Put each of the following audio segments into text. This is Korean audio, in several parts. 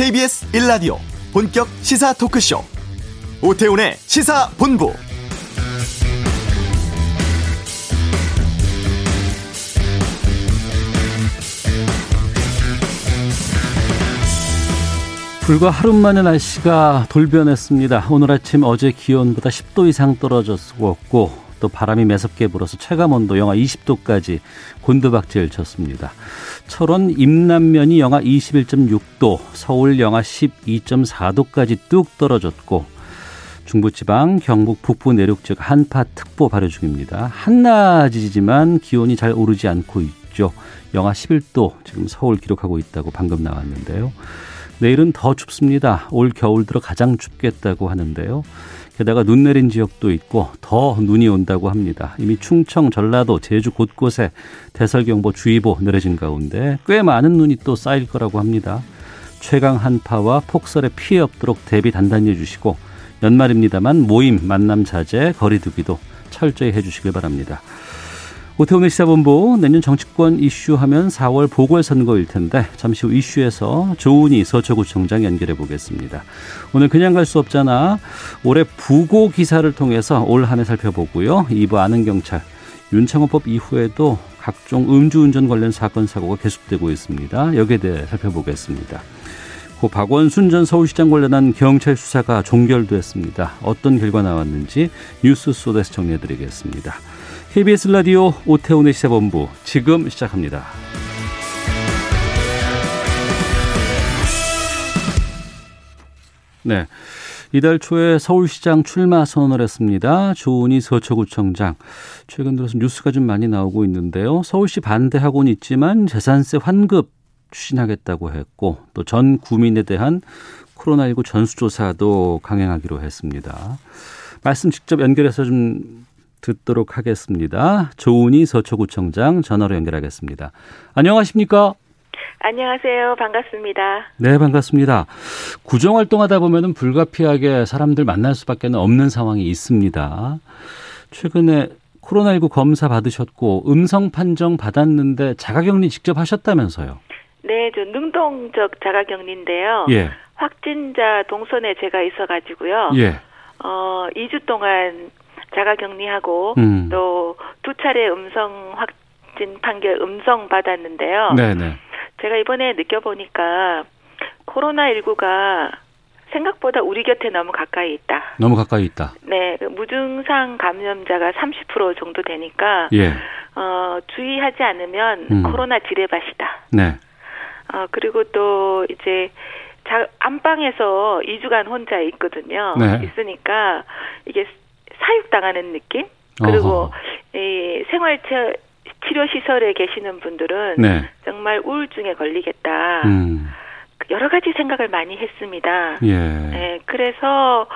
KBS 1라디오 본격 시사 토크쇼 오태훈의 시사본부 불과 하루 만에 날씨가 돌변했습니다. 오늘 아침 어제 기온보다 10도 이상 떨어졌고 또 바람이 매섭게 불어서 체감 온도 영하 20도까지 곤두박질 쳤습니다. 철원 임남면이 영하 21.6도, 서울 영하 12.4도까지 뚝 떨어졌고 중부지방, 경북 북부 내륙 지역 한파특보 발효 중입니다. 한낮이지만 기온이 잘 오르지 않고 있죠. 영하 11도 지금 서울 기록하고 있다고 방금 나왔는데요. 내일은 더 춥습니다. 올 겨울 들어 가장 춥겠다고 하는데요. 게다가 눈 내린 지역도 있고 더 눈이 온다고 합니다. 이미 충청, 전라도, 제주 곳곳에 대설경보 주의보 내려진 가운데 꽤 많은 눈이 또 쌓일 거라고 합니다. 최강 한파와 폭설에 피해 없도록 대비 단단히 해주시고 연말입니다만 모임, 만남 자제, 거리두기도 철저히 해주시길 바랍니다. 오태훈의 시사본부 내년 정치권 이슈 하면 4월 보궐선거일 텐데 잠시 후 이슈에서 조은희 서초구청장 연결해 보겠습니다. 오늘 그냥 갈 수 없잖아. 올해 부고 기사를 통해서 올 한 해 살펴보고요. 2부 아는 경찰 윤창호법 이후에도 각종 음주운전 관련 사건 사고가 계속되고 있습니다. 여기에 대해 살펴보겠습니다. 고 박원순 전 서울시장 관련한 경찰 수사가 종결됐습니다. 어떤 결과 나왔는지 뉴스 소에서 정리해드리겠습니다. KBS 라디오 오태훈의 시사본부 지금 시작합니다. 네. 이달 초에 서울시장 출마 선언을 했습니다. 조은희 서초구청장. 최근 들어서 뉴스가 좀 많이 나오고 있는데요. 서울시 반대하고는 있지만 재산세 환급 추진하겠다고 했고 또 전 구민에 대한 코로나19 전수조사도 강행하기로 했습니다. 말씀 직접 연결해서 좀 듣도록 하겠습니다. 조은희 서초구청장 전화로 연결하겠습니다. 안녕하십니까? 안녕하세요. 반갑습니다. 네, 반갑습니다. 구정 활동하다 보면은 불가피하게 사람들 만날 수밖에 없는 상황이 있습니다. 최근에 코로나19 검사 받으셨고 음성 판정 받았는데 자가격리 직접 하셨다면서요? 네, 저 능동적 자가격리인데요. 예. 확진자 동선에 제가 있어가지고요. 예. 어, 2주 동안 자가격리하고 음. 또두 차례 음성 확진 판결 음성 받았는데요. 네네. 제가 이번에 느껴보니까 코로나 19가 생각보다 우리 곁에 너무 가까이 있다. 너무 가까이 있다. 네, 그 무증상 감염자가 30% 정도 되니까 예. 어, 주의하지 않으면 음. 코로나 지뢰밭이다. 네. 어, 그리고 또 이제 자, 안방에서 2주간 혼자 있거든요. 네. 있으니까 이게 사육당하는 느낌? 그리고 어허. 이 생활 치료 시설에 계시는 분들은 네. 정말 우울증에 걸리겠다. 음. 여러 가지 생각을 많이 했습니다. 예. 네, 그래서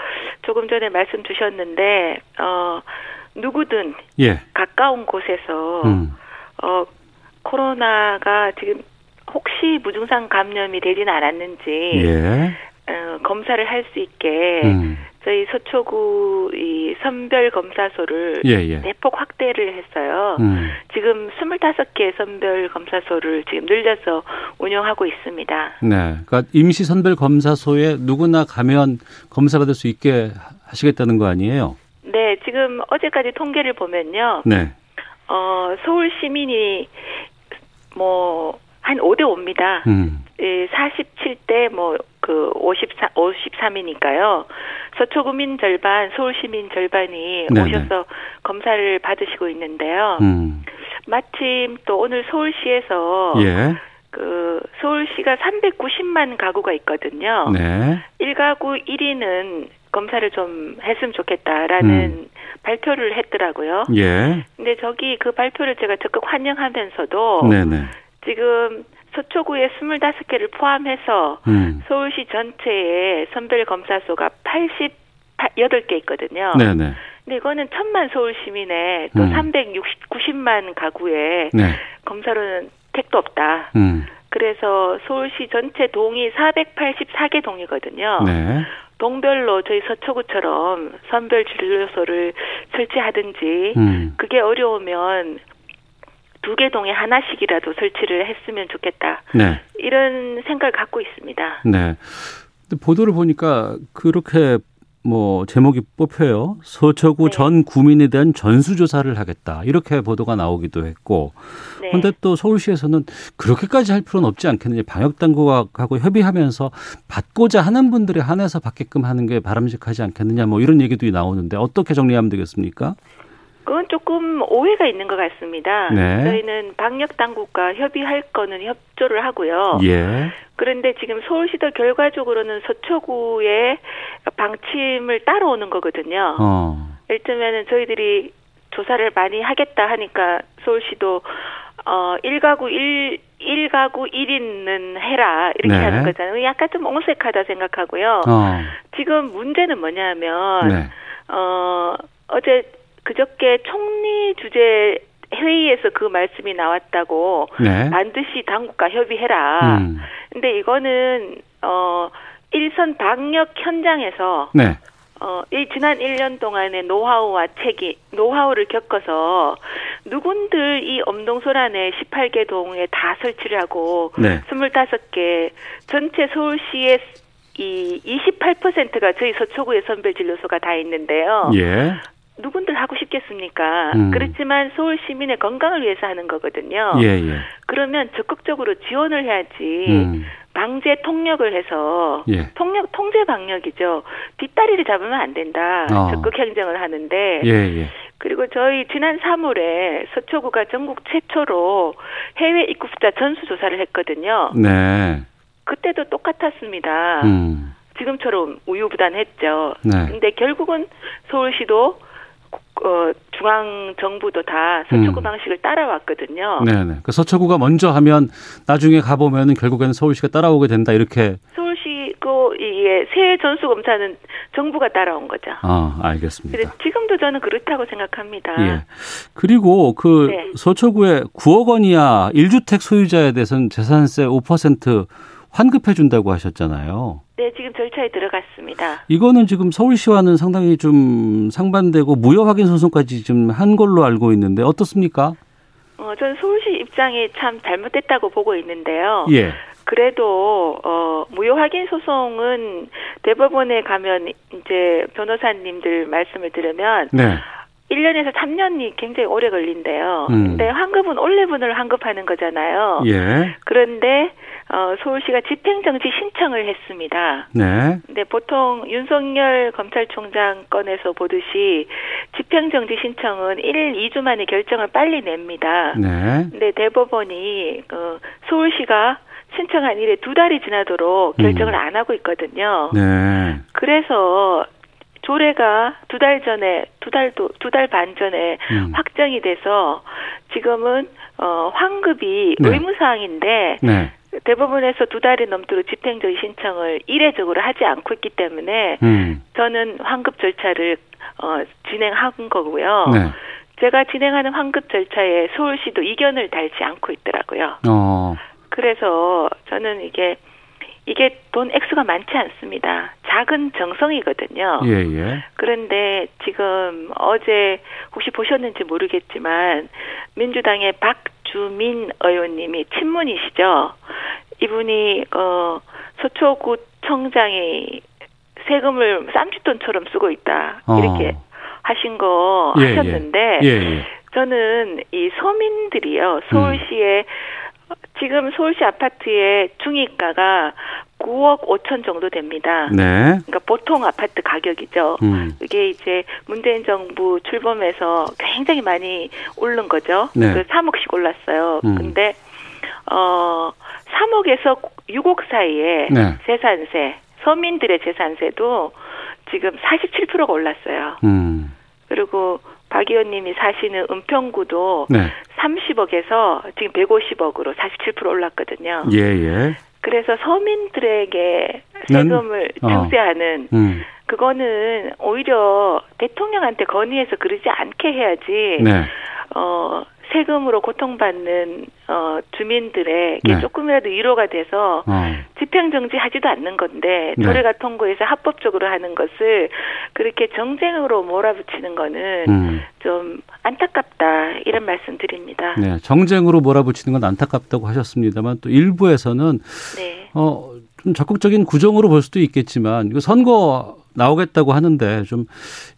조금 전에 말씀 주셨는데 어 누구든 예. 가까운 곳에서 음. 어 코로나가 지금 혹시 무증상 감염이 되지는 않았는지 예. 어, 검사를 할 수 있게 음. 저희 서초구 이 선별 검사소를 예, 예. 대폭 확대를 했어요. 음. 지금 25개 선별 검사소를 지금 늘려서 운영하고 있습니다. 네. 그러니까 임시 선별 검사소에 누구나 가면 검사 받을 수 있게 하시겠다는 거 아니에요? 네, 지금 어제까지 통계를 보면요. 네. 어, 서울 시민이 뭐 한 5대 5입니다. 음. 예, 47대 뭐그 54, 53이니까요. 서초구민 절반, 서울시민 절반이 네네. 오셔서 검사를 받으시고 있는데요. 음. 마침 또 오늘 서울시에서 예. 그 서울시가 390만 가구가 있거든요. 네. 1가구 1인은 검사를 좀 했으면 좋겠다라는 음. 발표를 했더라고요. 예. 근데 저기 그 발표를 제가 적극 환영하면서도 네네. 지금 서초구에 25개를 포함해서 음. 서울시 전체에 선별 검사소가 88개 있거든요. 네네. 근데 이거는 천만 서울 시민의 또 음. 390만 가구에 네. 검사로는 택도 없다. 음. 그래서 서울시 전체 동이 484개 동이거든요. 네. 동별로 저희 서초구처럼 선별 진료소를 설치하든지 음. 그게 어려우면 두 개 동에 하나씩이라도 설치를 했으면 좋겠다. 네. 이런 생각을 갖고 있습니다. 네. 보도를 보니까 그렇게 뭐 제목이 뽑혀요. 서초구 네. 전 구민에 대한 전수조사를 하겠다. 이렇게 보도가 나오기도 했고. 네. 그런데 또 서울시에서는 그렇게까지 할 필요는 없지 않겠느냐. 방역 당국하고 협의하면서 받고자 하는 분들에 한해서 받게끔 하는 게 바람직하지 않겠느냐. 뭐 이런 얘기도 나오는데 어떻게 정리하면 되겠습니까? 그건 조금 오해가 있는 것 같습니다. 네. 저희는 방역 당국과 협의할 거는 협조를 하고요. 예. 그런데 지금 서울시도 결과적으로는 서초구의 방침을 따라오는 거거든요. 어. 일테면은 저희들이 조사를 많이 하겠다 하니까 서울시도 어 1가구 1 1가구 1인은 해라 이렇게 네. 하는 거잖아요. 약간 좀 어색하다 생각하고요. 어. 지금 문제는 뭐냐면 네. 어 어제 그저께 총리 주재 회의에서 그 말씀이 나왔다고 네. 반드시 당국과 협의해라. 음. 근데 이거는 어 일선 방역 현장에서 네. 어, 이 지난 1년 동안의 노하우와 책임, 노하우를 겪어서 누군들 이 엄동소란에 18개 동에 다 설치를 하고 네. 25개 전체 서울시의 이 28%가 저희 서초구의 선별 진료소가 다 있는데요. 예. 누군들 하고 싶겠습니까? 음. 그렇지만 서울 시민의 건강을 위해서 하는 거거든요. 예, 예. 그러면 적극적으로 지원을 해야지. 음. 방제 통력을 해서 예. 통력 통제 방역이죠. 뒷다리를 잡으면 안 된다. 어. 적극 행정을 하는데 예, 예. 그리고 저희 지난 3월에 서초구가 전국 최초로 해외 입국자 전수 조사를 했거든요. 네. 그때도 똑같았습니다. 음. 지금처럼 우유부단했죠. 네. 근데 결국은 서울시도 어, 중앙 정부도 다 서초구 음. 방식을 따라왔거든요. 네네. 그 서초구가 먼저 하면 나중에 가보면은 결국에는 서울시가 따라오게 된다 이렇게. 서울시 그 이게 새 전수 검사는 정부가 따라온 거죠. 아 알겠습니다. 지금도 저는 그렇다고 생각합니다. 예. 그리고 그 네. 서초구에 9억 원 이하 1주택 소유자에 대해서는 재산세 5% 환급해 준다고 하셨잖아요. 네, 지금 절차에 들어갔습니다. 이거는 지금 서울시와는 상당히 좀 상반되고 무효 확인 소송까지 좀한 걸로 알고 있는데 어떻습니까? 어, 저는 서울시 입장이 참 잘못됐다고 보고 있는데요. 예. 그래도 어, 무효 확인 소송은 대법원에 가면 이제 변호사님들 말씀을 들으면 네. 1년에서 3년이 굉장히 오래 걸린대요. 음. 근데 환급은 올레분을 환급하는 거잖아요. 예. 그런데 어, 서울시가 집행정지 신청을 했습니다. 네. 근데 보통 윤석열 검찰총장 건에서 보듯이 집행정지 신청은 1일 2주 만에 결정을 빨리 냅니다. 네. 근데 대법원이 어, 서울시가 신청한 일에 두 달이 지나도록 결정을 음. 안 하고 있거든요. 네. 그래서 조례가 두 달 전에 두 달도 두 달 반 전에 음. 확정이 돼서 지금은 어 환급이 네. 의무 사항인데 네. 대법원에서 두 달이 넘도록 집행정지 신청을 이례적으로 하지 않고 있기 때문에 음. 저는 환급 절차를 어 진행한 거고요. 네. 제가 진행하는 환급 절차에 서울시도 이견을 달지 않고 있더라고요. 어. 그래서 저는 이게 이게 돈 액수가 많지 않습니다. 작은 정성이거든요. 예, 예. 그런데 지금 어제 혹시 보셨는지 모르겠지만 민주당의 박주민 의원님이 친문이시죠. 이분이 어 서초구 청장이 세금을 쌈짓돈처럼 쓰고 있다 어. 이렇게 하신 거 예, 예. 하셨는데 예, 예. 저는 이 서민들이요 서울시에 지금 서울시 아파트의 중위가가 9억 5천 정도 됩니다. 네. 그러니까 보통 아파트 가격이죠. 음. 이게 이제 문재인 정부 출범해서 굉장히 많이 오른 거죠. 네. 그 3억씩 올랐어요. 음. 근데 어 3억에서 6억 사이에 네. 재산세, 서민들의 재산세도 지금 47%가 올랐어요. 음. 그리고 박 의원님이 사시는 은평구도 네. 30억에서 지금 150억으로 47% 올랐거든요. 예, 예. 그래서 서민들에게 난- 세금을 어. 청세하는 음. 그거는 오히려 대통령한테 건의해서 그러지 않게 해야지. 네. 어 세금으로 고통받는 어 주민들에게 네. 조금이라도 위로가 돼서 어. 집행 정지 하지도 않는 건데 네. 조례가 통과해서 합법적으로 하는 것을 그렇게 정쟁으로 몰아붙이는 거는 음. 좀 안타깝다 이런 이런 말씀드립니다. 네, 정쟁으로 몰아붙이는 건 안타깝다고 하셨습니다만 또 일부에서는 네. 어, 좀 적극적인 구정으로 볼 수도 있겠지만 이거 선거 나오겠다고 하는데 좀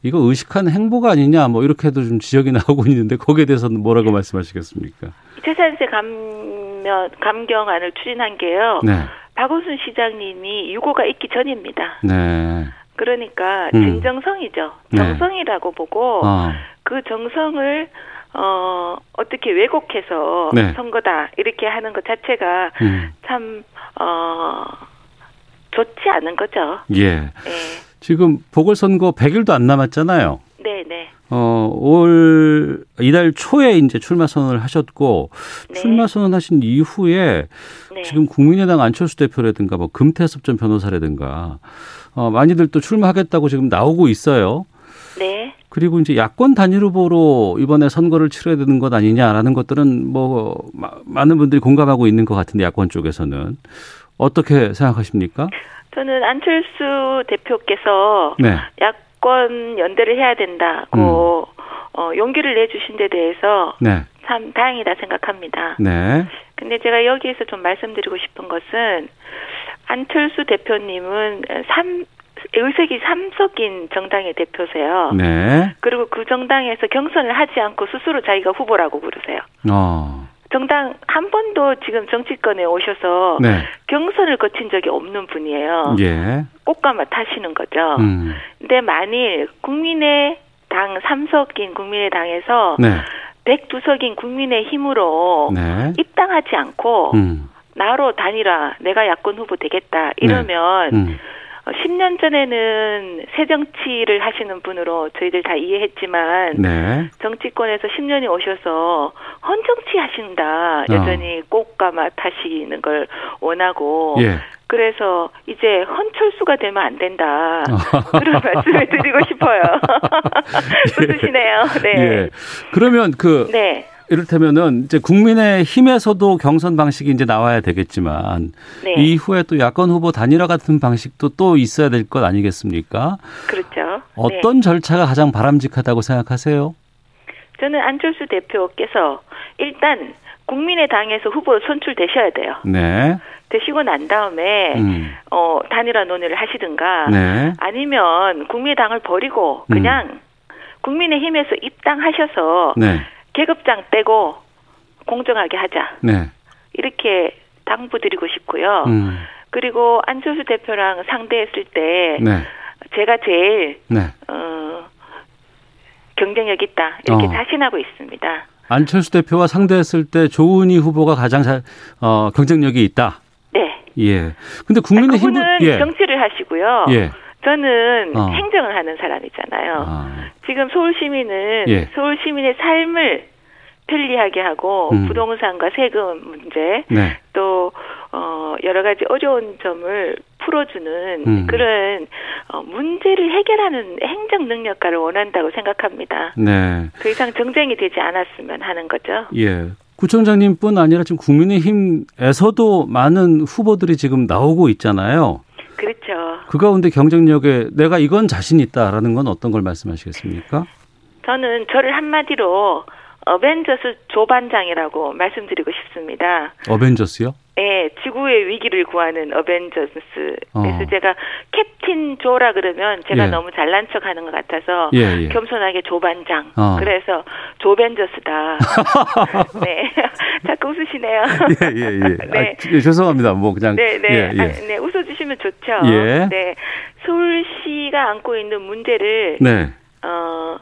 이거 의식한 행보가 아니냐 뭐 이렇게도 좀 지적이 나오고 있는데 거기에 대해서는 뭐라고 말씀하시겠습니까? 재산세 감면 감경안을 추진한 게요. 네. 박원순 시장님이 유고가 있기 전입니다. 네. 그러니까 음. 진정성이죠. 네. 정성이라고 보고 어. 그 정성을 어 어떻게 왜곡해서 네. 선거다 이렇게 하는 것 자체가 음. 참어 좋지 않은 거죠. 예. 네, 지금 보궐선거 100일도 안 남았잖아요. 네, 네. 어, 올 이달 초에 이제 출마 선언을 하셨고 네. 출마 선언하신 이후에 네. 지금 국민의당 안철수 대표라든가 뭐 금태섭 전 변호사라든가 어, 많이들 또 출마하겠다고 지금 나오고 있어요. 네. 그리고 이제 야권 단일 후보로 이번에 선거를 치러야 되는 것 아니냐라는 것들은 뭐 마- 많은 분들이 공감하고 있는 것 같은데 야권 쪽에서는 어떻게 생각하십니까? 저는 안철수 대표께서 네. 야권 연대를 해야 된다고 음. 어, 용기를 내주신 데 대해서 네. 참 다행이다 생각합니다. 네. 근데 제가 여기에서 좀 말씀드리고 싶은 것은 안철수 대표님은 삼 의석이 삼석인 정당의 대표세요. 네. 그리고 그 정당에서 경선을 하지 않고 스스로 자기가 후보라고 부르세요. 어. 정당 한 번도 지금 정치권에 오셔서 네. 경선을 거친 적이 없는 분이에요. 예. 꽃가마 타시는 거죠. 음. 근데 만일 국민의당 삼석인 국민의 당에서 네. 102석인 국민의 힘으로 네. 입당하지 않고 음. 나로 단일화 내가 야권 후보 되겠다 이러면 음. 어, 10년 전에는 새 정치를 하시는 분으로 저희들 다 이해했지만 네. 정치권에서 10년이 오셔서 헌정치 하신다 여전히 꽃가마 타시는 걸 원하고 어. 예. 그래서 이제 헌철수가 되면 안 된다 그런 말씀을 드리고 싶어요 웃으시네요 네. 예. 그러면 그 네. 이를테면은 이제 국민의 힘에서도 경선 방식이 이제 나와야 되겠지만 네. 이후에 또 야권 후보 단일화 같은 방식도 또 있어야 될 것 아니겠습니까? 그렇죠. 네. 어떤 절차가 가장 바람직하다고 생각하세요? 저는 안철수 대표께서 일단 국민의 당에서 후보 선출되셔야 돼요. 네. 되시고 난 다음에 음. 어 단일화 논의를 하시든가 네. 아니면 국민의당을 버리고 음. 그냥 국민의힘에서 입당하셔서 네. 계급장 떼고 공정하게 하자 네. 이렇게 당부드리고 싶고요. 음. 그리고 안철수 대표랑 상대했을 때 네. 제가 제일 네. 어 경쟁력 있다 이렇게 어. 자신하고 있습니다. 안철수 대표와 상대했을 때 조은희 후보가 가장 잘, 어, 경쟁력이 있다. 네. 예. 근데 국민의힘은 그분은 예. 정치를 하시고요. 예. 저는 어. 행정을 하는 사람이잖아요. 아. 지금 서울 시민은 예. 서울 시민의 삶을 편리하게 하고 음. 부동산과 세금 문제 네. 또 어, 여러 가지 어려운 점을 풀어주는 음. 그런 어, 문제를 해결하는 행정 능력가를 원한다고 생각합니다. 네. 더 이상 정쟁이 되지 않았으면 하는 거죠. 예. 구청장님뿐 아니라 지금 국민의힘에서도 많은 후보들이 지금 나오고 있잖아요. 그렇죠. 그 가운데 경쟁력에 내가 이건 자신 있다라는 건 어떤 걸 말씀하시겠습니까? 저는 저를 한마디로 어벤져스 조반장이라고 말씀드리고 싶습니다. 어벤져스요? 예, 지구의 위기를 구하는 어벤져스. 그래서 어. 제가 캡틴 조라 그러면 제가 예. 너무 잘난 척 하는 것 같아서 예, 예. 겸손하게 조반장. 어. 그래서 조벤져스다. 네. 자꾸 웃으시네요. 예, 예, 예. 네. 아, 예, 죄송합니다. 뭐 그냥 네, 네. 예, 예. 아, 네, 웃어 주시면 좋죠. 예. 네. 서울시가 안고 있는 문제를, 네. 어,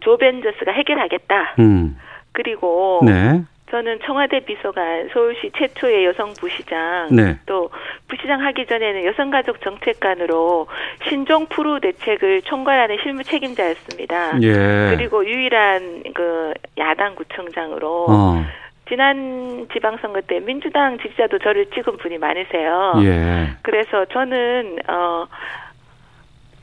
조벤져스가 해결하겠다. 음. 그리고 네. 저는 청와대 비서관, 서울시 최초의 여성 부시장, 네. 또 부시장 하기 전에는 여성가족 정책관으로 신종 프루 대책을 총괄하는 실무 책임자였습니다. 예. 그리고 유일한 그 야당 구청장으로 어. 지난 지방선거 때 민주당 지지자도 저를 찍은 분이 많으세요. 예. 그래서 저는 어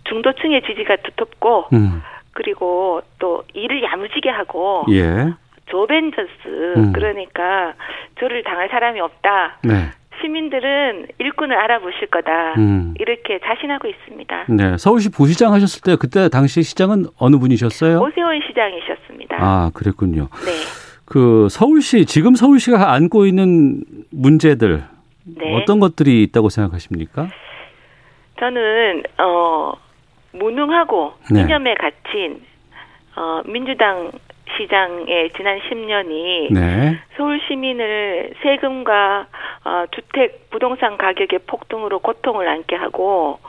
중도층의 지지가 두텁고 음. 그리고 또 일을 야무지게 하고 예. 조벤져스 음. 그러니까 저를 당할 사람이 없다. 네. 시민들은 일꾼을 알아보실 거다. 음. 이렇게 자신하고 있습니다. 네. 서울시 부시장 하셨을 때 그때 당시 시장은 어느 분이셨어요? 오세훈 시장이셨습니다. 아, 그랬군요. 네. 그 서울시 지금 서울시가 안고 있는 문제들 네. 어떤 것들이 있다고 생각하십니까? 저는 어 무능하고 네. 이념에 갇힌 어 민주당 시장의 지난 10년이 네. 서울 시민을 세금과 어, 주택 부동산 가격의 폭등으로 고통을 안게 하고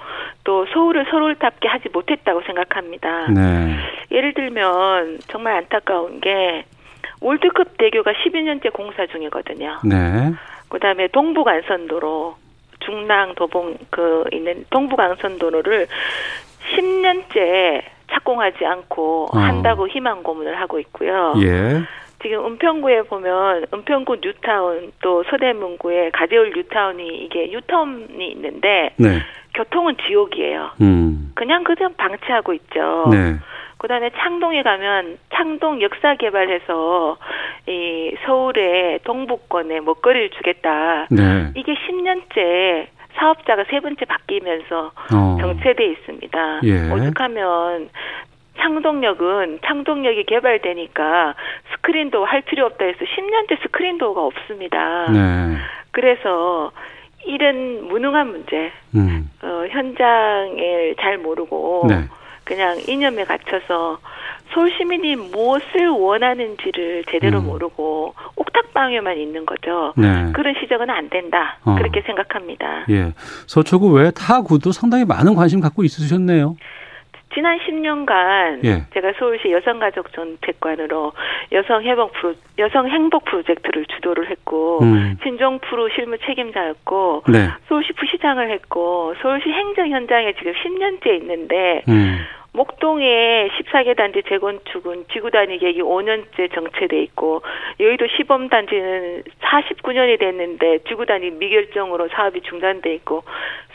또 서울을 서울답게 하지 못했다고 생각합니다. 네. 예를 들면 정말 안타까운 게 월드컵 대교가 12년째 공사 중이거든요. 네. 그다음에 동북안선도로 중랑 도봉 그 있는 동북안선도로를 10년째 착공하지 않고 어. 한다고 희망 고문을 하고 있고요. 예. 지금 은평구에 보면 은평구 뉴타운 또 서대문구에 가재울 뉴타운이 이게 뉴타운이 있는데 네. 교통은 지옥이에요. 음. 그냥 그냥 방치하고 있죠. 네. 그다음에 창동에 가면 창동 역사 개발해서 이 서울의 동북권에 먹거리를 주겠다. 네. 이게 10년째 사업자가 세 번째 바뀌면서 어. 정체돼 있습니다. 예. 오죽하면 창동역은 창동역이 개발되니까 스크린도 할 필요 없다 해서 10년째 스크린도어가 없습니다. 네. 그래서 이런 무능한 문제, 음. 어, 현장을 잘 모르고 네. 그냥 이념에 갇혀서 서울 시민이 무엇을 원하는지를 제대로 음. 모르고 옥탑방에만 있는 거죠. 네. 그런 시정은 안 된다. 어. 그렇게 생각합니다. 예. 서초구 외 타 구도 상당히 많은 관심 갖고 있으셨네요. 지난 10년간 예. 제가 서울시 여성가족정책관으로 여성 회복 프로, 여성 행복 프로젝트를 주도를 했고 음. 신종 프로 실무 책임자였고 네. 서울시 부시장을 했고 서울시 행정 현장에 지금 10년째 있는데 음. 목동의 14개 단지 재건축은 지구 단위 계획이 5년째 정체돼 있고 여의도 시범 단지는 49년이 됐는데 지구 단위 미결정으로 사업이 중단돼 있고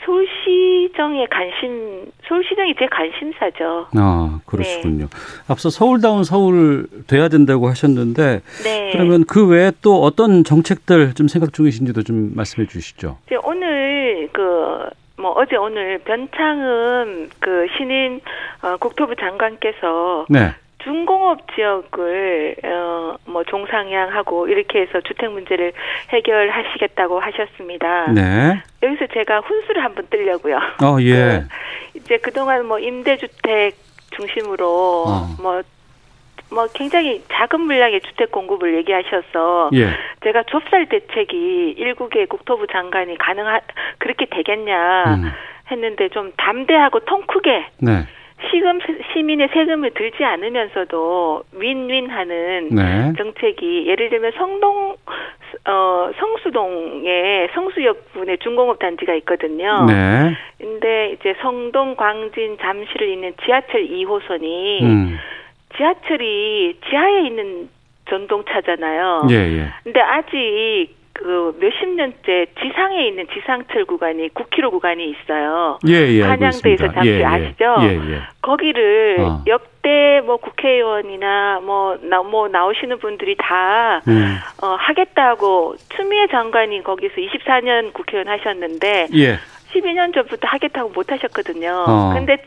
서울시정의 관심 서울시정이 제 관심사죠. 아 그러시군요. 네. 앞서 서울다운 서울 돼야 된다고 하셨는데 네. 그러면 그 외에 또 어떤 정책들 좀 생각 중이신지도 좀 말씀해 주시죠. 오늘 그 뭐 어제 오늘 변창흠 그 신임 어, 국토부 장관께서 네. 중공업 지역을 어 뭐 종상향하고 이렇게 해서 주택 문제를 해결하시겠다고 하셨습니다. 네. 여기서 제가 훈수를 한번 뜨려고요. 어, 예. 그 이제 그동안 뭐 임대주택 중심으로 어. 뭐 뭐 굉장히 작은 물량의 주택 공급을 얘기하셔서 예. 제가 좁쌀 대책이 일국의 국토부 장관이 가능하 그렇게 되겠냐 음. 했는데 좀 담대하고 통 크게 네. 시금 시민의 세금을 들지 않으면서도 윈윈하는 네. 정책이 예를 들면 성동 어 성수동에 성수역분에 중공업 단지가 있거든요. 네. 근데 이제 성동 광진 잠실을 잇는 지하철 2호선이 음. 지하철이 지하에 있는 전동차잖아요. 예, 예. 근데 아직 그 몇십 년째 지상에 있는 지상철 구간이 9km 구간이 있어요. 예, 예. 한양대에서 잠시 예, 예, 아시죠? 예, 예. 거기를 어. 역대 뭐 국회의원이나 뭐, 나, 뭐 나오시는 분들이 다, 음. 어, 하겠다고 추미애 장관이 거기서 24년 국회의원 하셨는데, 예. 12년 전부터 하겠다고 못 하셨거든요. 어. 근데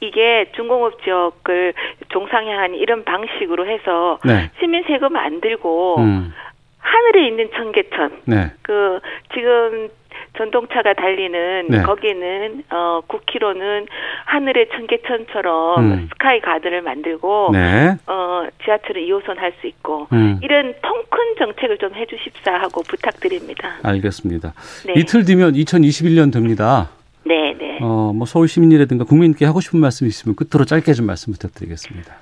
이게 중공업 지역을 종상향한 이런 방식으로 해서 네. 시민 세금 안 들고 음. 하늘에 있는 청계천 네. 그 지금 전동차가 달리는 네. 거기는 어 9km는 하늘의 청계천처럼 음. 스카이 가드를 만들고 네. 어 지하철을 2호선 할 수 있고 음. 이런 통 큰 정책을 좀 해주십사 하고 부탁드립니다. 알겠습니다. 네. 이틀 뒤면 2021년 됩니다. 네, 네. 어, 뭐 서울 시민이라든가 국민께 하고 싶은 말씀 있으면 끝으로 짧게 좀 말씀 부탁드리겠습니다.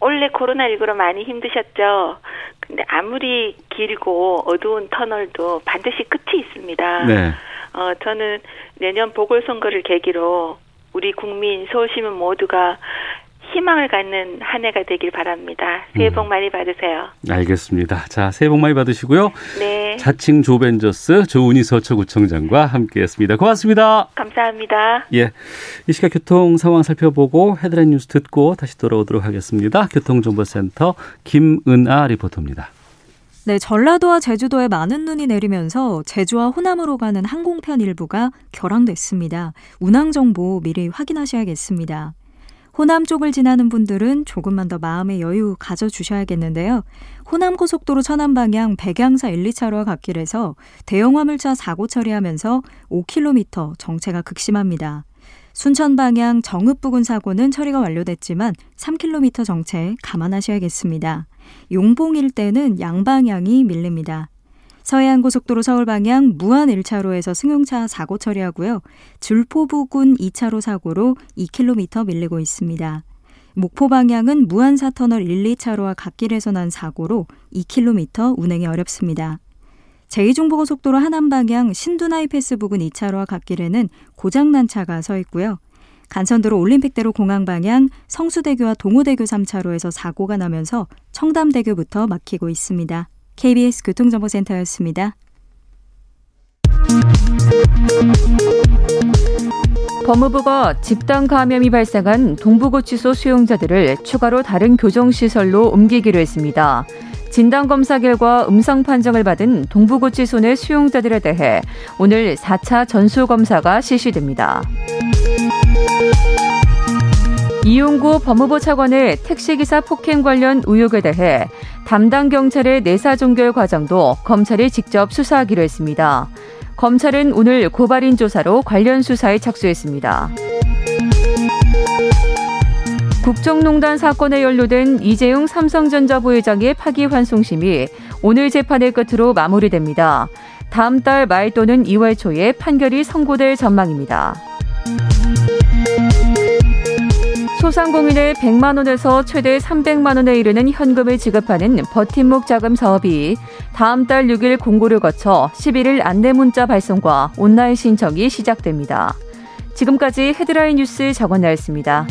원래 코로나19로 많이 힘드셨죠. 근데 아무리 길고 어두운 터널도 반드시 끝이 있습니다. 네. 어, 저는 내년 보궐선거를 계기로 우리 국민 서울시민 모두가 희망을 갖는 한 해가 되길 바랍니다. 새해 복 음. 많이 받으세요. 알겠습니다. 자, 새해 복 많이 받으시고요. 네. 자칭 조벤저스 조은희 서초구청장과 함께했습니다. 고맙습니다. 감사합니다. 예, 이 시각 교통 상황 살펴보고 헤드라인 뉴스 듣고 다시 돌아오도록 하겠습니다. 교통정보센터 김은아 리포터입니다. 네, 전라도와 제주도에 많은 눈이 내리면서 제주와 호남으로 가는 항공편 일부가 결항됐습니다. 운항 정보 미리 확인하셔야겠습니다. 호남 쪽을 지나는 분들은 조금만 더 마음의 여유 가져주셔야겠는데요. 호남 고속도로 천안 방향 백양사 1, 2차로와 갓길에서 대형 화물차 사고 처리하면서 5km 정체가 극심합니다. 순천 방향 정읍 부근 사고는 처리가 완료됐지만 3km 정체 감안하셔야겠습니다. 용봉 일대는 양방향이 밀립니다. 서해안고속도로 서울 방향 무안 1차로에서 승용차 사고 처리하고요. 줄포 부근 2차로 사고로 2km 밀리고 있습니다. 목포 방향은 무안사터널 1, 2차로와 갓길에서 난 사고로 2km 운행이 어렵습니다. 제2중부고속도로 하남 방향 신두나이 패스 부근 2차로와 갓길에는 고장난 차가 서 있고요. 간선도로 올림픽대로 공항 방향 성수대교와 동호대교 3차로에서 사고가 나면서 청담대교부터 막히고 있습니다. KBS 교통정보센터였습니다. 법무부가 집단 감염이 발생한 동부구치소 수용자들을 추가로 다른 교정시설로 옮기기로 했습니다. 진단검사 결과 음성 판정을 받은 동부구치소 내 수용자들에 대해 오늘 4차 전수검사가 실시됩니다. 이용구 법무부 차관의 택시기사 폭행 관련 의혹에 대해 담당 경찰의 내사 종결 과정도 검찰이 직접 수사하기로 했습니다. 검찰은 오늘 고발인 조사로 관련 수사에 착수했습니다. 국정농단 사건에 연루된 이재용 삼성전자 부회장의 파기환송심이 오늘 재판을 끝으로 마무리됩니다. 다음 달 말 또는 2월 초에 판결이 선고될 전망입니다. 소상공인의 100만 원에서 최대 300만 원에 이르는 현금을 지급하는 버팀목 자금 사업이 다음 달 6일 공고를 거쳐 11일 안내 문자 발송과 온라인 신청이 시작됩니다. 지금까지 헤드라인 뉴스 정원나였습니다.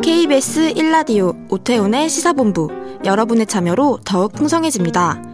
KBS 1라디오 오태훈의 시사본부 여러분의 참여로 더욱 풍성해집니다.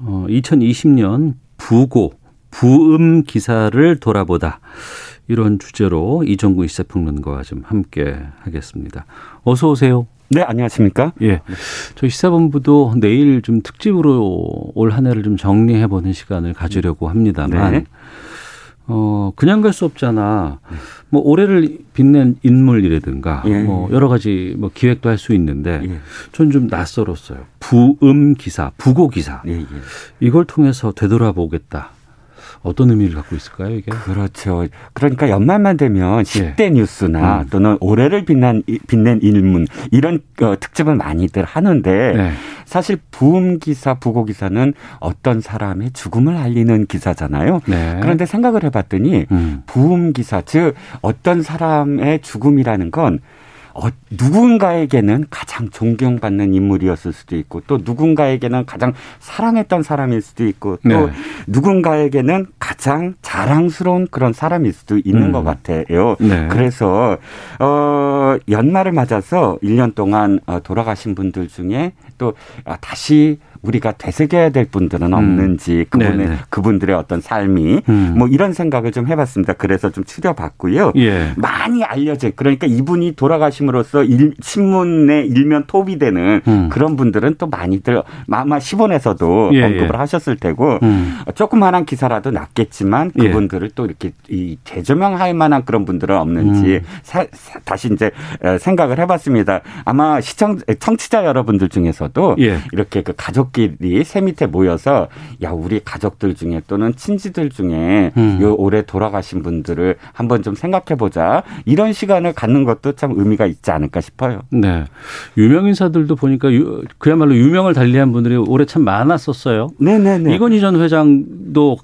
어, 2020년 부고 부음 기사를 돌아보다 이런 주제로 이종구 시사평론가와 좀 함께 하겠습니다. 어서 오세요. 네, 안녕하십니까? 예. 저희 시사본부도 내일 좀 특집으로 올 한 해를 좀 정리해 보는 시간을 가지려고 합니다만 네. 어, 그냥 갈 수 없잖아. 뭐 올해를 빛낸 인물이라든가 예. 뭐 여러 가지 뭐 기획도 할 수 있는데 예. 전좀 낯설었어요. 부음 기사, 부고 기사. 예, 예. 이걸 통해서 되돌아보겠다. 어떤 의미를 갖고 있을까요, 이게? 그렇죠. 그러니까 연말만 되면 10대 예. 뉴스나 음. 또는 올해를 빛난, 빛낸 인문 이런 어, 특집을 많이들 하는데 네. 사실 부음 기사, 부고 기사는 어떤 사람의 죽음을 알리는 기사잖아요. 네. 그런데 생각을 해봤더니 음. 부음 기사, 즉 어떤 사람의 죽음이라는 건 어, 누군가에게는 가장 존경받는 인물이었을 수도 있고 또 누군가에게는 가장 사랑했던 사람일 수도 있고 또 네. 누군가에게는 가장 자랑스러운 그런 사람일 수도 있는 음. 것 같아요. 네. 그래서 어 연말을 맞아서 1년 동안 어, 돌아가신 분들 중에 또 아, 다시 우리가 되새겨야 될 분들은 음. 없는지 음. 그분의 그분들의 어떤 삶이 음. 뭐 이런 생각을 좀 해봤습니다. 그래서 좀 추려봤고요. 예. 많이 알려진 그러니까 이분이 돌아가심으로써 일, 신문에 일면 톱이 되는 음. 그런 분들은 또 많이들 아마 시본에서도 예, 언급을 예. 하셨을 테고 음. 조그마한 기사라도 낫겠지만 예. 그분들을 또 이렇게 이 재조명할 만한 그런 분들은 없는지 음. 사, 사, 다시 이제 생각을 해봤습니다. 아마 시청 청취자 여러분들 중에서 도 예. 이렇게 그 가족 가족끼리 새 밑에 모여서 야 우리 가족들 중에 또는 친지들 중에 음. 요 올해 돌아가신 분들을 한번 좀 생각해 보자 이런 시간을 갖는 것도 참 의미가 있지 않을까 싶어요. 네, 유명 인사들도 보니까 유, 그야말로 유명을 달리한 분들이 올해 참 많았었어요. 네네네. 이건희 전 회장도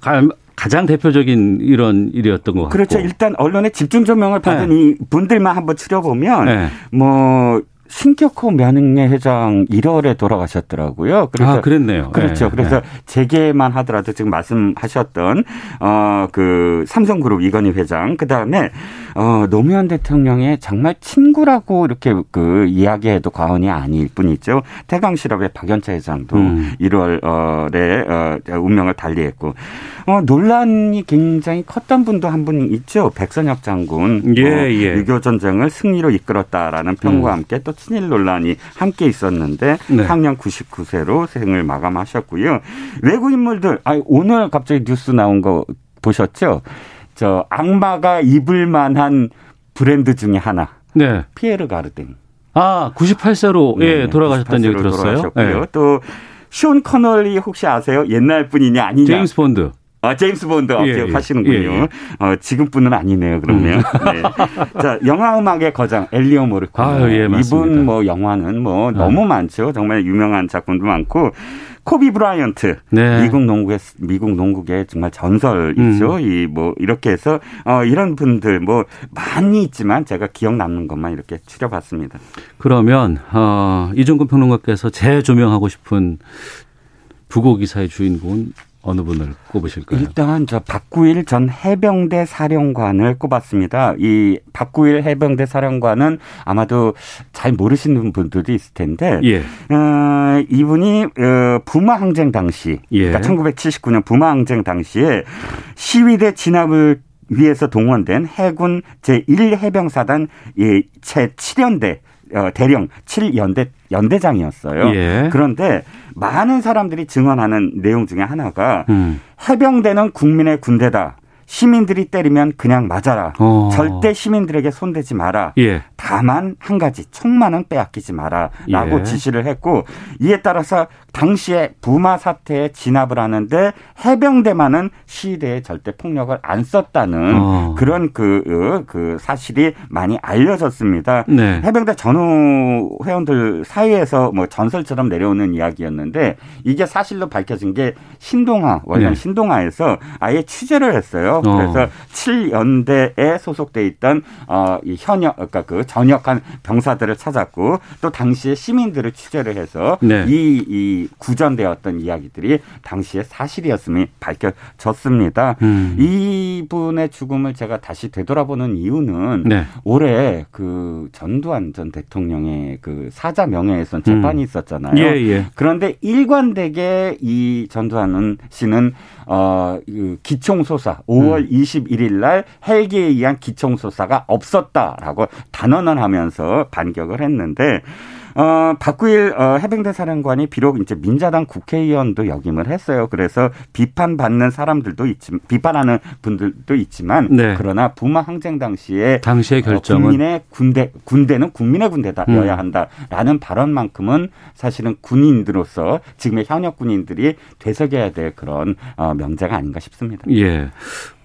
가장 대표적인 이런 일이었던 것. 같고. 그렇죠. 일단 언론에 집중 조명을 받은 네. 이 분들만 한번 추려보면 네. 뭐 신격호 명예 회장 1월에 돌아가셨더라고요. 그래서 아, 그랬네요. 그렇죠. 네. 그래서 네. 재계만 하더라도 지금 말씀하셨던 어그 삼성그룹 이건희 회장 그다음에 어 노무현 대통령의 정말 친구라고 이렇게 그 이야기해도 과언이 아닐 뿐이죠. 태강 실업의 박연차 회장도 음. 1월에 어 운명을 달리했고 어 논란이 굉장히 컸던 분도 한 분 있죠. 백선혁 장군 예, 어, 예. 6.25 전쟁을 승리로 이끌었다라는 평과 음. 함께 또 친일 논란이 함께 있었는데 네. 향년 99세로 생을 마감하셨고요. 외국 인물들 아 오늘 갑자기 뉴스 나온 거 보셨죠? 저 악마가 입을 만한 브랜드 중에 하나. 네. 피에르 가르뎅. 아, 98세로 네, 예, 돌아가셨다는 얘기 들었어요. 네. 또 숀 코너리 혹시 아세요? 옛날 분이냐 아니냐? 제임스 본드. 아, 제임스 본드 예, 예, 기억하시는군요. 예, 예. 어, 지금 분은 아니네요, 그러면. 음. 네. 자, 영화 음악의 거장, 엔니오 모리코네. 아, 예, 이분 뭐 영화는 뭐 아. 너무 많죠. 정말 유명한 작품도 많고. 코비 브라이언트 네. 미국 농구의 미국 농구계 정말 전설이죠. 음. 이뭐 이렇게 해서 어 이런 분들 뭐 많이 있지만 제가 기억 남는 것만 이렇게 추려봤습니다. 그러면 어 이종근 평론가께서 재조명하고 싶은 부고 기사의 주인공은 어느 분을 꼽으실까요? 일단 저 박구일 전 해병대 사령관을 꼽았습니다. 이 박구일 해병대 사령관은 아마도 잘 모르시는 분들도 있을 텐데, 예. 어, 이분이 어, 부마 항쟁 당시, 예. 그러니까 1979년 부마 항쟁 당시에 시위대 진압을 위해서 동원된 해군 제1해병사단 제7연대 어, 대령 7연대 연대장이었어요. 예. 그런데 많은 사람들이 증언하는 내용 중에 하나가 음. 해병대는 국민의 군대다. 시민들이 때리면 그냥 맞아라. 어. 절대 시민들에게 손대지 마라. 예. 다만 한 가지 총만은 빼앗기지 마라라고 예. 지시를 했고 이에 따라서 당시에 부마 사태에 진압을 하는데 해병대만은 시위대에 절대 폭력을 안 썼다는 어. 그런 그, 어, 그 사실이 많이 알려졌습니다. 네. 해병대 전후 회원들 사이에서 뭐 전설처럼 내려오는 이야기였는데 이게 사실로 밝혀진 게 신동아 원년 네. 신동아에서 아예 취재를 했어요. 어. 그래서 7연대에 소속돼 있던 어, 이 현역 그러니까 그 전역한 병사들을 찾았고 또 당시에 시민들을 취재를 해서 네. 이, 이 구전되었던 이야기들이 당시에 사실이었음이 밝혀졌습니다. 음. 이분의 죽음을 제가 다시 되돌아보는 이유는 네. 올해 그 전두환 전 대통령의 그 사자 명예훼손 재판이 음. 있었잖아요. 예, 예. 그런데 일관되게 이 전두환 씨는 어, 그 기총소사 5월 음. 21일 날 헬기에 의한 기총소사가 없었다라고 단언을 하면서 반격을 했는데 어, 박구일 어, 해병대 사령관이 비록 이제 민자당 국회의원도 역임을 했어요. 그래서 비판받는 사람들도 있지 비판하는 분들도 있지만 네. 그러나 부마 항쟁 당시에 당시의 어, 결정은 어, 국민의 군대 군대는 국민의 군대다여야 음. 한다라는 발언만큼은 사실은 군인들로서 지금의 현역 군인들이 되새겨야 될 그런 어, 명제가 아닌가 싶습니다. 예.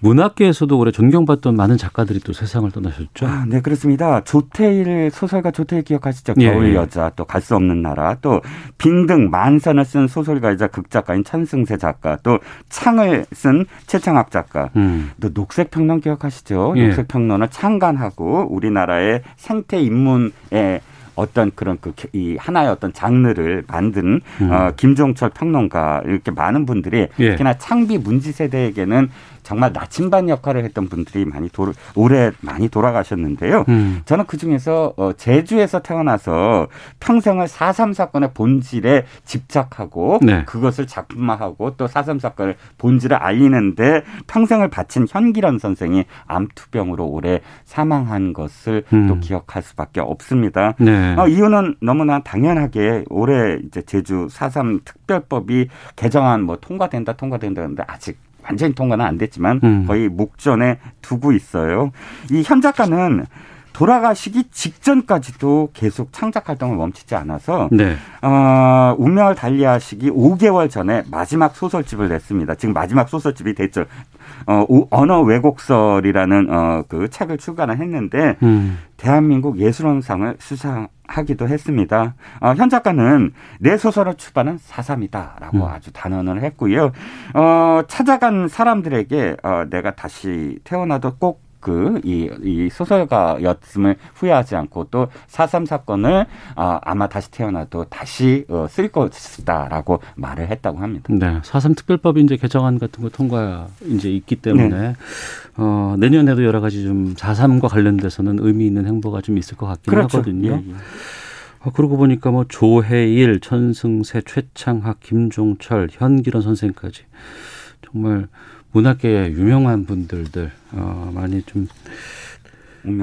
문학계에서도 올해 존경받던 많은 작가들이 또 세상을 떠나셨죠. 아, 네, 그렇습니다. 조태일 소설가 조태일 기억하시죠? 예. 겨울 여자, 또 갈 수 없는 나라, 또 빙등 만선을 쓴 소설가이자 극작가인 천승세 작가, 또 창을 쓴 최창학 작가, 음. 또 녹색 평론 기억하시죠? 예. 녹색 평론을 창간하고 우리나라의 생태 인문에 어떤 그런 그 이 하나의 어떤 장르를 만든 음. 어, 김종철 평론가 이렇게 많은 분들이 예. 특히나 창비 문지 세대에게는 정말 나침반 역할을 했던 분들이 많이 도, 오래 많이 돌아가셨는데요. 음. 저는 그 중에서 어, 제주에서 태어나서 평생을 4.3 사건의 본질에 집착하고 네. 그것을 작품화하고 또 4.3 사건을 본질을 알리는데 평생을 바친 현기란 선생이 암투병으로 올해 사망한 것을 음. 또 기억할 수밖에 없습니다. 네. 어, 이유는 너무나 당연하게 올해 이제 제주 4.3 특별법이 개정안 뭐 통과된다 통과된다는데 아직 완전히 통과는 안 됐지만 음. 거의 목전에 두고 있어요. 이 현 작가는 돌아가시기 직전까지도 계속 창작 활동을 멈추지 않아서 네. 어, 운명을 달리하시기 5개월 전에 마지막 소설집을 냈습니다. 지금 마지막 소설집이 됐죠. 어, 언어 왜곡설이라는 어, 그 책을 출간을 했는데 음. 대한민국 예술원상을 수상하기도 했습니다. 어, 현 작가는 내 소설을 출판은 사삼이다라고 음. 아주 단언을 했고요. 어, 찾아간 사람들에게 어, 내가 다시 태어나도 꼭 그, 이, 이 소설가였음을 후회하지 않고 또4.3 사건을 아, 아마 다시 태어나도 다시 어, 쓸 것이다라고 말을 했다고 합니다. 네. 4.3 특별법이 이제 개정안 같은 거 통과 이제 있기 때문에 네. 어, 내년에도 여러 가지 좀 4.3과 관련돼서는 의미 있는 행보가 좀 있을 것 같긴 그렇죠. 하거든요. 예, 예. 어, 그러고 보니까 뭐 조혜일, 천승세, 최창학, 김종철, 현기론 선생까지 정말 문학계의 유명한 분들들 어, 많이 좀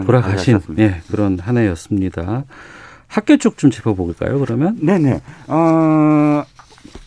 돌아가신 예, 그런 한 해였습니다. 학계 쪽 좀 짚어볼까요? 그러면 네네. 어,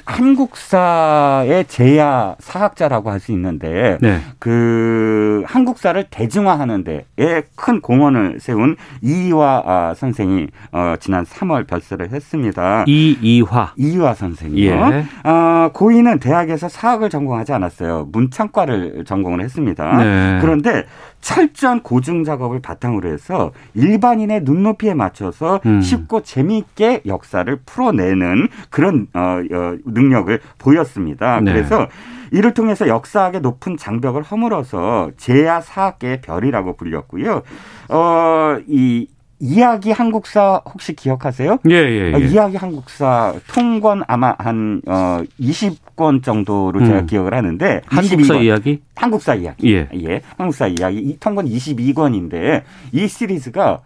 한국사의 제야 사학자라고 할 수 있는데 네. 그 한국사를 대중화하는 데에 큰 공헌을 세운 이이화 아, 선생이 어, 지난 3월 별세를 했습니다. 이이화 이이화 선생이요. 예. 어, 고인은 대학에서 사학을 전공하지 않았어요. 문창과를 전공을 했습니다. 네. 그런데 철저한 고증 작업을 바탕으로 해서 일반인의 눈높이에 맞춰서 음. 쉽고 재미있게 역사를 풀어내는 그런 어, 어, 능력을 보였습니다. 네. 그래서 이를 통해서 역사학의 높은 장벽을 허물어서 제야 사학계의 별이라고 불렸고요. 어, 이 이야기 한국사 혹시 기억하세요? 예, 예, 예. 어, 이야기 한국사 통권 아마 한 어, 20 권 정도로 음. 제가 기억을 하는데 한국사 22권. 이야기? 한국사 이야기. 예. 예. 한국사 이야기. 통권 22권인데 이 시리즈가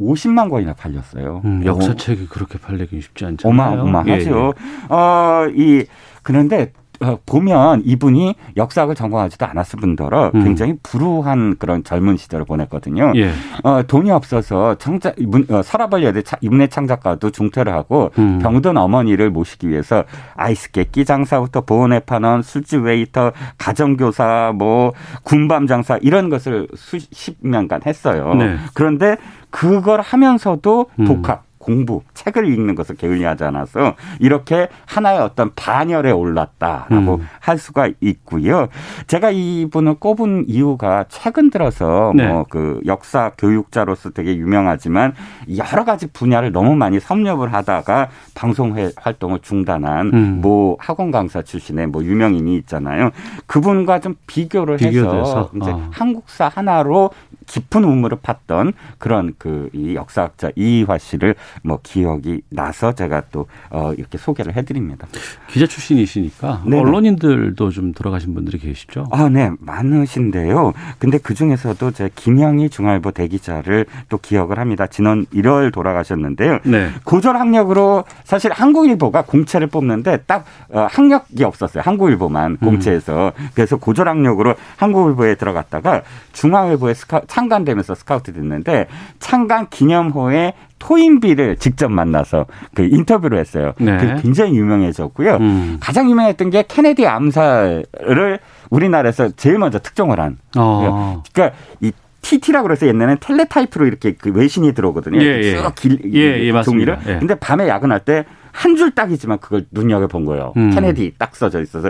50만 권이나 팔렸어요. 음, 역사책이 그렇게 팔리기 쉽지 않잖아요. 어마어마하죠. 예, 예. 어, 이 그런데 어, 보면 이분이 역사학을 전공하지도 않았을 뿐더러 음. 굉장히 불우한 그런 젊은 시절을 보냈거든요. 예. 어, 돈이 없어서 창작, 어, 서라벌 예대 문예창작과도 중퇴를 하고 음. 병든 어머니를 모시기 위해서 아이스케끼 장사부터 보험 외판원, 술집 웨이터, 가정교사, 뭐 군밤 장사 이런 것을 수십 년간 했어요. 네. 그런데 그걸 하면서도 음. 독학, 공부, 책을 읽는 것을 게을리하지 않아서 이렇게 하나의 어떤 반열에 올랐다라고 음. 할 수가 있고요. 제가 이분을 꼽은 이유가 최근 들어서 네. 뭐그 역사 교육자로서 되게 유명하지만 여러 가지 분야를 너무 많이 섭렵을 하다가 방송회 활동을 중단한 음. 뭐 학원 강사 출신의 뭐 유명인이 있잖아요. 그분과 좀 비교를 비교돼서 해서 이제 어. 한국사 하나로 깊은 우물을 팠던 그런 그 이 역사학자 이화 씨를 뭐 기억이 나서 제가 또 어, 이렇게 소개를 해드립니다. 기자 출신이시니까 네네. 언론인들도 좀 돌아가신 분들이 계시죠? 아, 네, 많으신데요. 근데 그 중에서도 제 김영희 중앙일보 대기자를 또 기억을 합니다. 지난 1월 돌아가셨는데요. 네. 고졸 학력으로 사실 한국일보가 공채를 뽑는데 딱 어, 학력이 없었어요. 한국일보만 음. 공채에서 음. 그래서 고졸 학력으로 한국일보에 들어갔다가 중앙일보에 스카, 창간되면서 스카우트 됐는데 창간 기념호에 토인비를 직접 만나서 그 인터뷰를 했어요. 네. 그 굉장히 유명해졌고요. 음. 가장 유명했던 게 케네디 암살을 우리나라에서 제일 먼저 특종을 한. 어. 그러니까 이 TT라고 그래서 옛날에는 텔레타이프로 이렇게 그 외신이 들어오거든요. 예, 예. 쭉 길, 예, 예, 종이를. 예. 근데 밤에 야근할 때 한 줄 딱이지만 그걸 눈여겨 본 거예요. 음. 케네디 딱 써져 있어서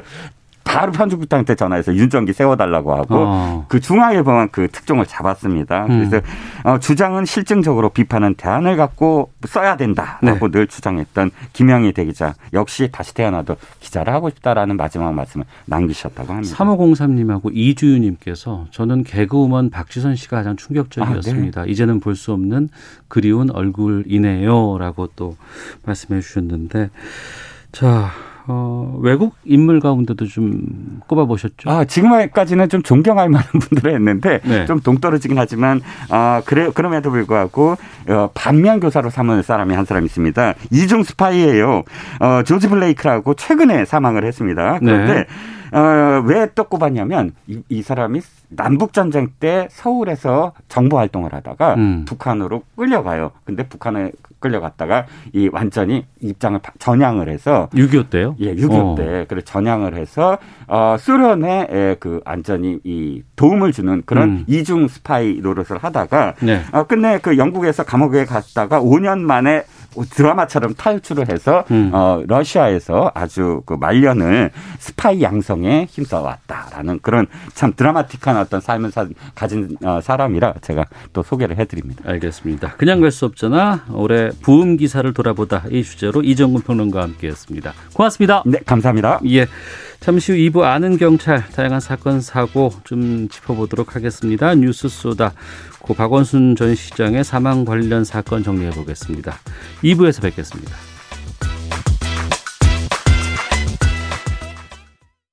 바로 편집국장한테 전화해서 윤정기 세워달라고 하고 어. 그 중앙일보만 그 특종을 잡았습니다. 음. 그래서 어, 주장은 실증적으로 비판은 대안을 갖고 써야 된다라고 네. 늘 주장했던 김영희 대기자 역시 다시 태어나도 기자를 하고 싶다라는 마지막 말씀을 남기셨다고 합니다. 3503님하고 이주유님께서 저는 개그우먼 박지선 씨가 가장 충격적이었습니다. 아, 네. 이제는 볼 수 없는 그리운 얼굴이네요라고 또 말씀해 주셨는데 자 어, 외국 인물 가운데도 좀 꼽아보셨죠? 아, 지금까지는 좀 존경할 만한 분들을 했는데 네. 좀 동떨어지긴 하지만 아, 그래 그럼에도 불구하고 어, 반면 교사로 삼은 사람이 한 사람 있습니다. 이중 스파이예요. 어, 조지 블레이크라고 최근에 사망을 했습니다. 그런데 네. 어, 왜 또 꼽았냐면 이, 이 사람이 남북 전쟁 때 서울에서 정보 활동을 하다가 음. 북한으로 끌려가요. 근데 북한에 끌려갔다가 이 완전히 입장을 전향을 해서 6.25 때요? 예, 6.25 어. 때. 그래 전향을 해서 어 소련에 그 완전히 이 도움을 주는 그런 음. 이중 스파이 노릇을 하다가 네. 어 끝내 그 영국에서 감옥에 갔다가 5년 만에 드라마처럼 탈출을 해서 음. 어, 러시아에서 아주 그 말년을 스파이 양성에 힘써왔다라는 그런 참 드라마틱한 어떤 삶을 사, 가진 어, 사람이라 제가 또 소개를 해드립니다. 알겠습니다. 그냥 갈 수 없잖아. 올해 부음 기사를 돌아보다 이 주제로 이정근 평론가와 함께했습니다. 고맙습니다. 네, 감사합니다. 예. 잠시 후 2부 아는 경찰 다양한 사건 사고 좀 짚어보도록 하겠습니다. 뉴스 쏘다 고 박원순 전 시장의 사망 관련 사건 정리해 보겠습니다. 2부에서 뵙겠습니다.